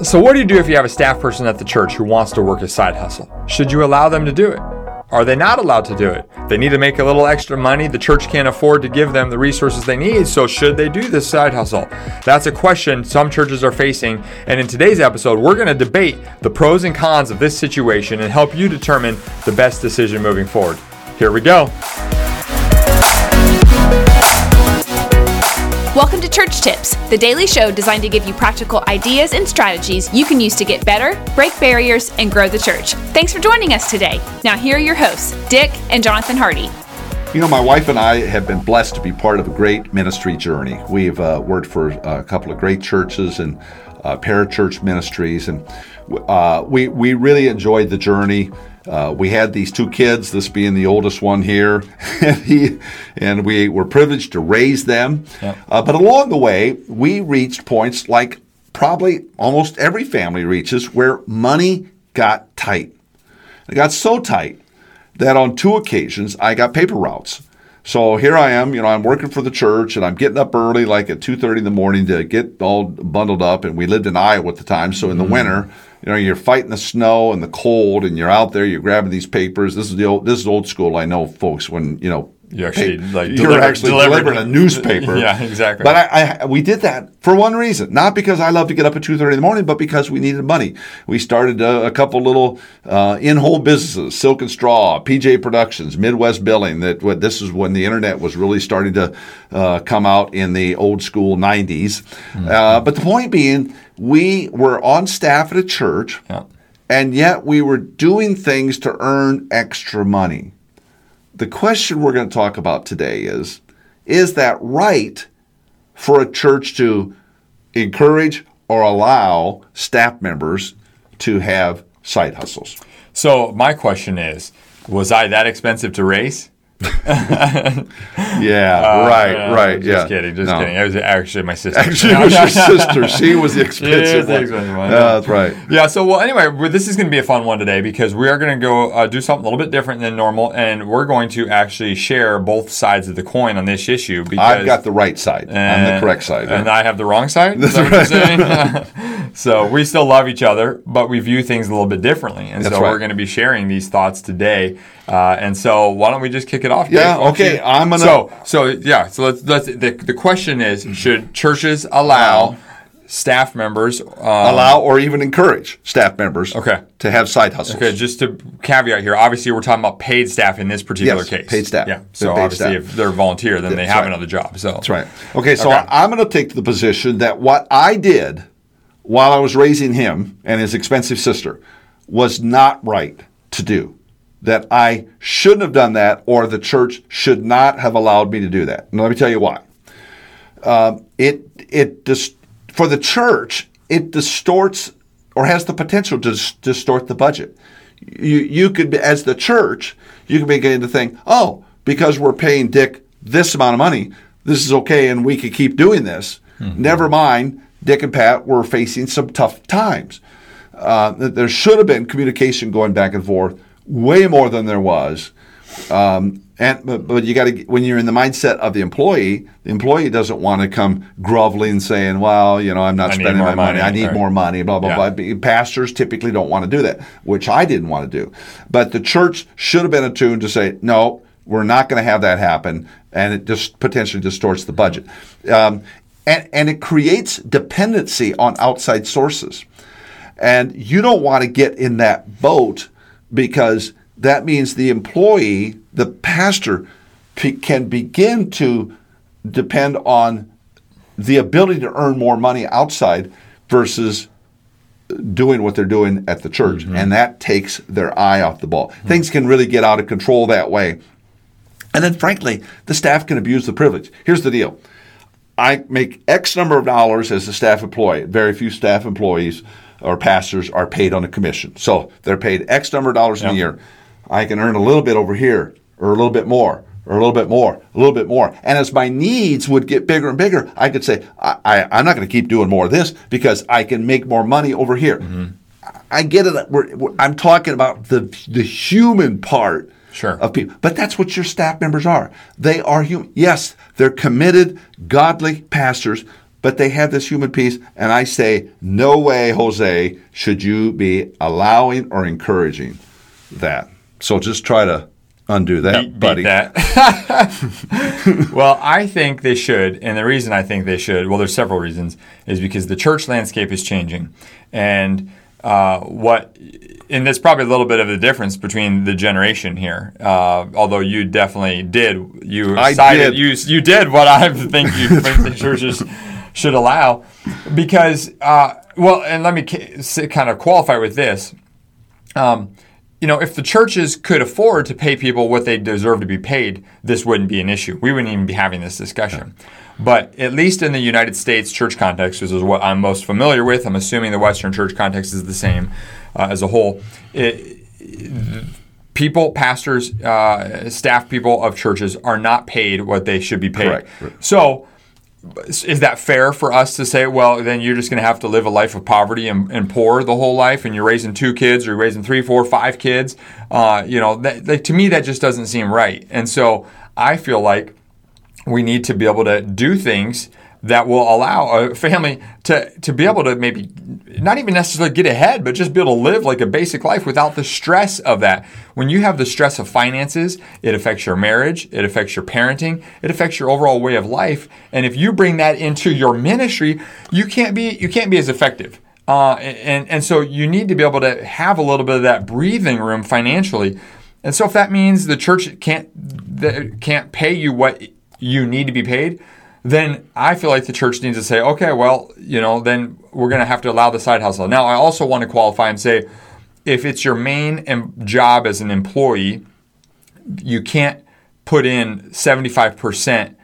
So, what do you do if you have a staff person at the church who wants to work a side hustle? Should you allow them to do it? Are they not allowed to do it? They need to make a little extra money. The church can't afford to give them the resources they need. So, should they do this side hustle? That's a question some churches are facing. And in today's episode, we're going to debate the pros and cons of this situation and help you determine the best decision moving forward. Here we go. Welcome to Church Tips, the daily show designed to give you practical ideas and strategies you can use to get better, break barriers, and grow the church. Thanks for joining us today. Now, here are your hosts, Dick and Jonathan Hardy. You know, my wife and I have been blessed to be part of a great ministry journey. We've uh, worked for a couple of great churches and uh, parachurch ministries, and uh, we we really enjoyed the journey. Uh, we had these two kids, this being the oldest one here, and, he, and we were privileged to raise them. Uh, but along the way, we reached points like probably almost every family reaches where money got tight. It got so tight that on two occasions I got paper routes. So here I am, you know, I'm working for the church and I'm getting up early, like at 2.30 in the morning to get all bundled up. And we lived in Iowa at the time. So in the mm-hmm. winter, you know, you're fighting the snow and the cold and you're out there, you're grabbing these papers. This is the old, this is old school. I know folks when, you know, you actually like you're delivered, actually delivered. delivering a newspaper. yeah, exactly. But I, I, we did that for one reason, not because I love to get up at two thirty in the morning, but because we needed money. We started a, a couple little uh, in-home businesses: Silk and Straw, PJ Productions, Midwest Billing. That what this is when the internet was really starting to uh, come out in the old school '90s. Mm-hmm. Uh, but the point being, we were on staff at a church, yeah. and yet we were doing things to earn extra money the question we're going to talk about today is is that right for a church to encourage or allow staff members to have side hustles? So, my question is was I that expensive to raise? yeah, uh, right, right. Just yeah. kidding, just no. kidding. It was actually my sister. Actually, it was your sister. She was the expensive, one. expensive one. Yeah, that's right. Yeah. So, well, anyway, this is going to be a fun one today because we are going to go uh, do something a little bit different than normal, and we're going to actually share both sides of the coin on this issue. Because I've got the right side. And, I'm the correct side, and I have the wrong side. That's right. so we still love each other, but we view things a little bit differently, and that's so right. we're going to be sharing these thoughts today. Uh, and so, why don't we just kick it off? Yeah. Dave? Okay. I'm gonna. So, so yeah. So let's. let's the, the question is: Should churches allow staff members um, allow or even encourage staff members? Okay. To have side hustles. Okay. Just to caveat here, obviously we're talking about paid staff in this particular yes, case. Paid staff. Yeah. So obviously, staff. if they're volunteer, then That's they have right. another job. So that's right. Okay. So okay. I'm going to take the position that what I did while I was raising him and his expensive sister was not right to do that I shouldn't have done that or the church should not have allowed me to do that. And let me tell you why. Um, it it dis- for the church it distorts or has the potential to dis- distort the budget. You you could be, as the church you could begin to think, oh, because we're paying Dick this amount of money, this is okay, and we could keep doing this. Mm-hmm. Never mind, Dick and Pat were facing some tough times. Uh, there should have been communication going back and forth way more than there was. Um, and but, but you got to when you're in the mindset of the employee, the employee doesn't want to come groveling saying, "Well, you know, I'm not I spending my money. money. I need or, more money." Blah blah yeah. blah. Pastors typically don't want to do that, which I didn't want to do. But the church should have been attuned to say, "No, we're not going to have that happen," and it just potentially distorts the budget, um, and and it creates dependency on outside sources, and you don't want to get in that boat because that means the employee, the pastor, can begin to depend on the ability to earn more money outside versus doing what they're doing at the church. Mm-hmm. And that takes their eye off the ball. Mm-hmm. Things can really get out of control that way. And then, frankly, the staff can abuse the privilege. Here's the deal I make X number of dollars as a staff employee, very few staff employees or pastors are paid on a commission. So they're paid X number of dollars yep. in a year. I can earn a little bit over here, or a little bit more, or a little bit more, a little bit more. And as my needs would get bigger and bigger, I could say, I, I, am not going to keep doing more of this because I can make more money over here. Mm-hmm. I get it. We're, we're, I'm talking about the, the human part sure. of people. But that's what your staff members are. They are human. Yes, they're committed, godly pastors, but they have this human piece. And I say, no way, Jose, should you be allowing or encouraging that. So just try to undo that, beat, buddy. that. well, I think they should, and the reason I think they should, well, there's several reasons, is because the church landscape is changing, and uh, what, and there's probably a little bit of a difference between the generation here. Uh, although you definitely did, you I cited, did. you you did what I think you think the churches should allow, because uh, well, and let me kind of qualify with this. Um, you know, if the churches could afford to pay people what they deserve to be paid, this wouldn't be an issue. We wouldn't even be having this discussion. But at least in the United States church context, which is what I'm most familiar with, I'm assuming the Western church context is the same uh, as a whole. It, people, pastors, uh, staff people of churches are not paid what they should be paid. Correct. So, is that fair for us to say, well, then you're just going to have to live a life of poverty and, and poor the whole life, and you're raising two kids, or you're raising three, four, five kids? Uh, you know, that, to me, that just doesn't seem right. And so I feel like we need to be able to do things that will allow a family to, to be able to maybe not even necessarily get ahead, but just be able to live like a basic life without the stress of that. When you have the stress of finances, it affects your marriage, it affects your parenting, it affects your overall way of life. And if you bring that into your ministry, you can't be you can't be as effective. Uh, and and so you need to be able to have a little bit of that breathing room financially. And so if that means the church can't can't pay you what you need to be paid, then I feel like the church needs to say, okay, well, you know, then we're going to have to allow the side hustle. Now, I also want to qualify and say, if it's your main em- job as an employee, you can't put in 75%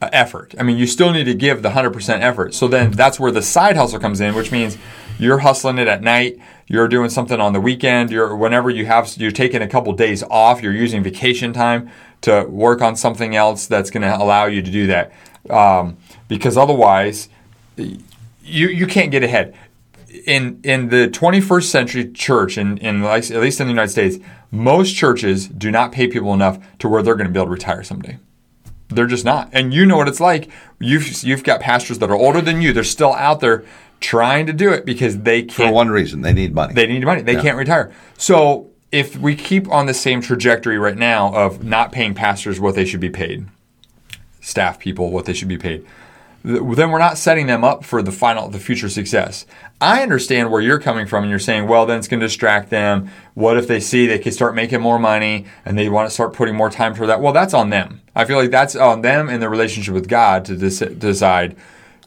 uh, effort. I mean, you still need to give the 100% effort. So then that's where the side hustle comes in, which means you're hustling it at night, you're doing something on the weekend, you're whenever you have you're taking a couple days off, you're using vacation time to work on something else that's going to allow you to do that. Um, because otherwise you you can't get ahead. In in the 21st century church, in, in at least in the United States, most churches do not pay people enough to where they're going to be able to retire someday. They're just not. And you know what it's like. You've you've got pastors that are older than you. They're still out there trying to do it because they can't. For one reason, they need money. They need money. They can't retire. So if we keep on the same trajectory right now of not paying pastors what they should be paid, staff people what they should be paid, then we're not setting them up for the final, the future success. I understand where you're coming from, and you're saying, well, then it's going to distract them. What if they see they can start making more money and they want to start putting more time toward that? Well, that's on them. I feel like that's on them and their relationship with God to dec- decide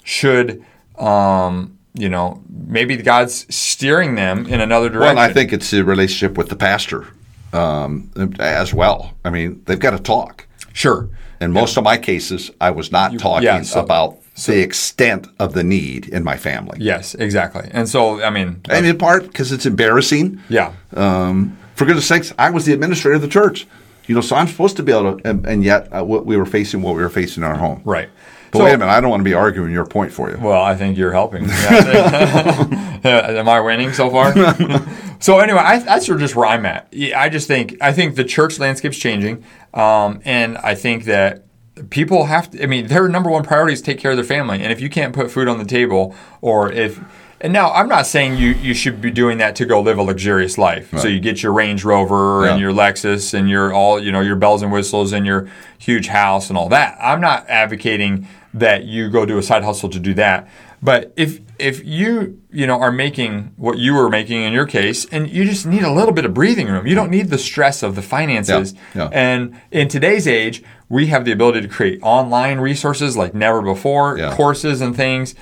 should. Um, you know, maybe God's steering them in another direction. Well, I think it's the relationship with the pastor um, as well. I mean, they've got to talk. Sure. In most of my cases, I was not talking yeah, so- about the extent of the need in my family. Yes, exactly. And so, I mean, And in part because it's embarrassing. yeah, Um, for goodness sakes, I was the administrator of the church. You know, so I'm supposed to be able to, and, and yet uh, we were facing what we were facing in our home. right. But So- wait a minute, I don't want to be arguing your point for you. Well, I think you're helping. Yeah. Am I winning so far? so anyway, I, that's sort of just where I'm at. I just think I think the church landscape's changing, um, and I think that people have to. I mean, their number one priority is take care of their family, and if you can't put food on the table, or if and now I'm not saying you you should be doing that to go live a luxurious life. So you get your Range Rover and your Lexus and your all you know your bells and whistles and your huge house and all that. I'm not advocating that you go do a side hustle to do that. But if if you you know are making what you were making in your case, and you just need a little bit of breathing room, you don't need the stress of the finances. Yeah, yeah. And in today's age, we have the ability to create online resources like never before, Yeah. courses and things.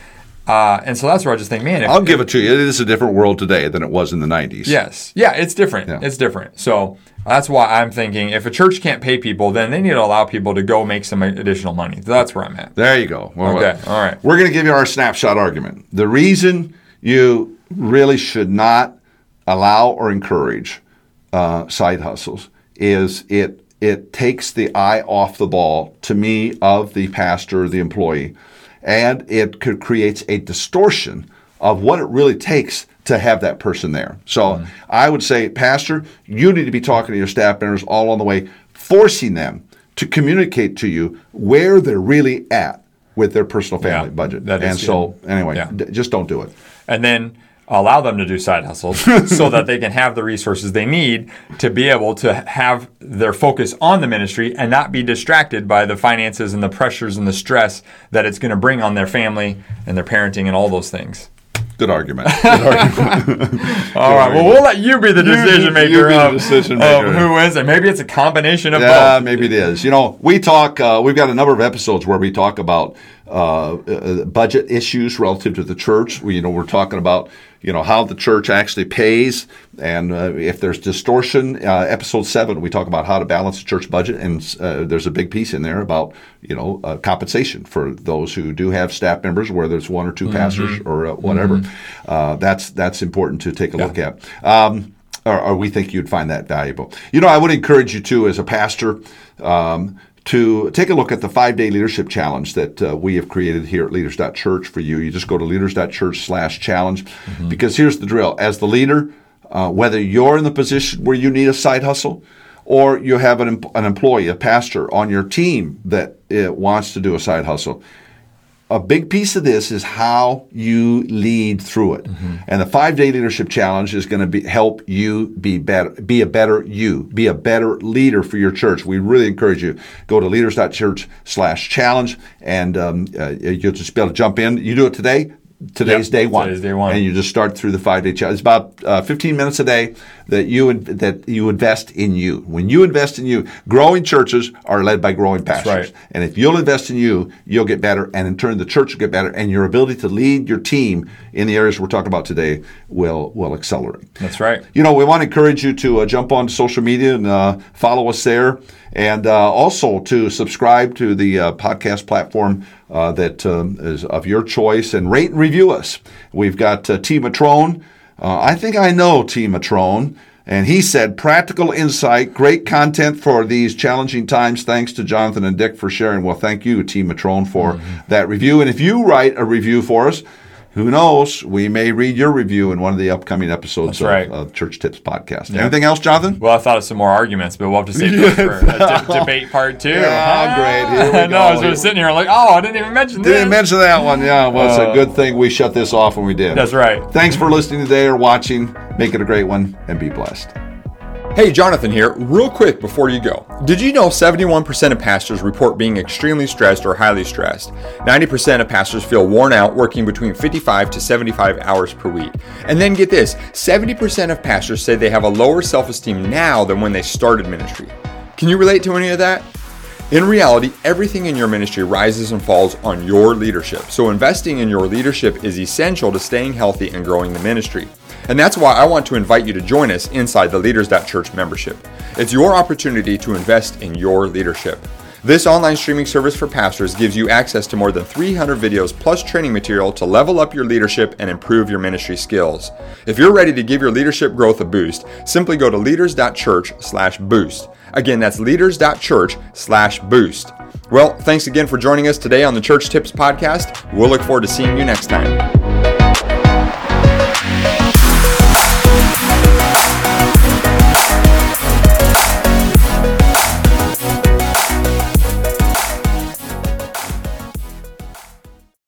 Uh, and so that's where I just think, man, if, I'll give it to you. It is a different world today than it was in the 90s. Yes. Yeah, it's different. Yeah. It's different. So that's why I'm thinking if a church can't pay people, then they need to allow people to go make some additional money. That's where I'm at. There you go. Well, Okay, all right. We're going to give you our snapshot argument. The reason you really should not allow or encourage uh, side hustles is it it takes the eye off the ball to me of the pastor, the employee, and it could creates a distortion of what it really takes to have that person there. So mm-hmm. I would say, Pastor, you need to be talking to your staff members all on the way, forcing them to communicate to you where they're really at with their personal family Yeah, budget. that is and so, anyway, Yeah. d- just don't do it. and then allow them to do side hustles so that they can have the resources they need to be able to have their focus on the ministry and not be distracted by the finances and the pressures and the stress that it's going to bring on their family and their parenting and all those things. Good argument. Good argument. All right. Well, we'll let you be the You- decision you maker be the of, decision of maker. who wins, and maybe it's a combination of Yeah, both. maybe it is. You know, we talk. Uh, we've got a number of episodes where we talk about uh, budget issues relative to the church. We, you know, we're talking about you know how the church actually pays, and uh, if there's distortion. Uh, episode seven, we talk about how to balance the church budget, and uh, there's a big piece in there about you know uh, compensation for those who do have staff members, whether it's one or 2 pastors or uh, whatever. Uh, that's that's important to take a look at. Um, or, or we think you'd find that valuable. You know, I would encourage you to, as a pastor, um, to take a look at the five day leadership challenge that uh, we have created here at leaders.church for you. You just go to leaders.church slash challenge because here's the drill. As the leader, uh, whether you're in the position where you need a side hustle or you have an, an employee, a pastor on your team that uh, wants to do a side hustle, a big piece of this is how you lead through it. And the five day leadership challenge is going to be help you be better, be a better you, be a better leader for your church. We really encourage you go to leaders.church slash challenge and um, uh, you'll just be able to jump in. You do it today. Today's Yep, day one. today's day one. And you just start through the five day challenge. It's about uh, 15 minutes a day that you in- that you invest in you. When you invest in you, growing churches are led by growing pastors. right. And if you'll invest in you, you'll get better. And in turn, the church will get better. And your ability to lead your team in the areas we're talking about today will, will accelerate. That's right. You know, we want to encourage you to uh, jump on social media and uh, follow us there. And uh, also to subscribe to the uh, podcast platform uh, that um, is of your choice and rate and review us. We've got uh, T. Matrone. Uh, I think I know T. Matrone. And he said, practical insight, great content for these challenging times. Thanks to Jonathan and Dick for sharing. Well, thank you, T. Matrone, for Mm-hmm. that review. And if you write a review for us, who knows? We may read your review in one of the upcoming episodes of, right. of Church Tips Podcast. Anything else, Jonathan? Well, I thought of some more arguments, but we'll have to save those for a de- debate part two. Yeah, oh, great. Here we no, I was just sitting here like, oh, I didn't even mention this. Didn't mention that one. Yeah, well, it's a uh, good thing we shut this off when we did. That's right. Thanks for listening today or watching. Make it a great one and be blessed. Hey, Jonathan here. Real quick before you go. Did you know 71% of pastors report being extremely stressed or highly stressed? 90% of pastors feel worn out working between 55 to 75 hours per week. And then get this 70% of pastors say they have a lower self esteem now than when they started ministry. Can you relate to any of that? In reality, everything in your ministry rises and falls on your leadership. So, investing in your leadership is essential to staying healthy and growing the ministry. And that's why I want to invite you to join us inside the Leaders.Church membership. It's your opportunity to invest in your leadership. This online streaming service for pastors gives you access to more than 300 videos plus training material to level up your leadership and improve your ministry skills. If you're ready to give your leadership growth a boost, simply go to leaders.church/boost. Again, that's leaders.church/boost. Well, thanks again for joining us today on the Church Tips podcast. We'll look forward to seeing you next time.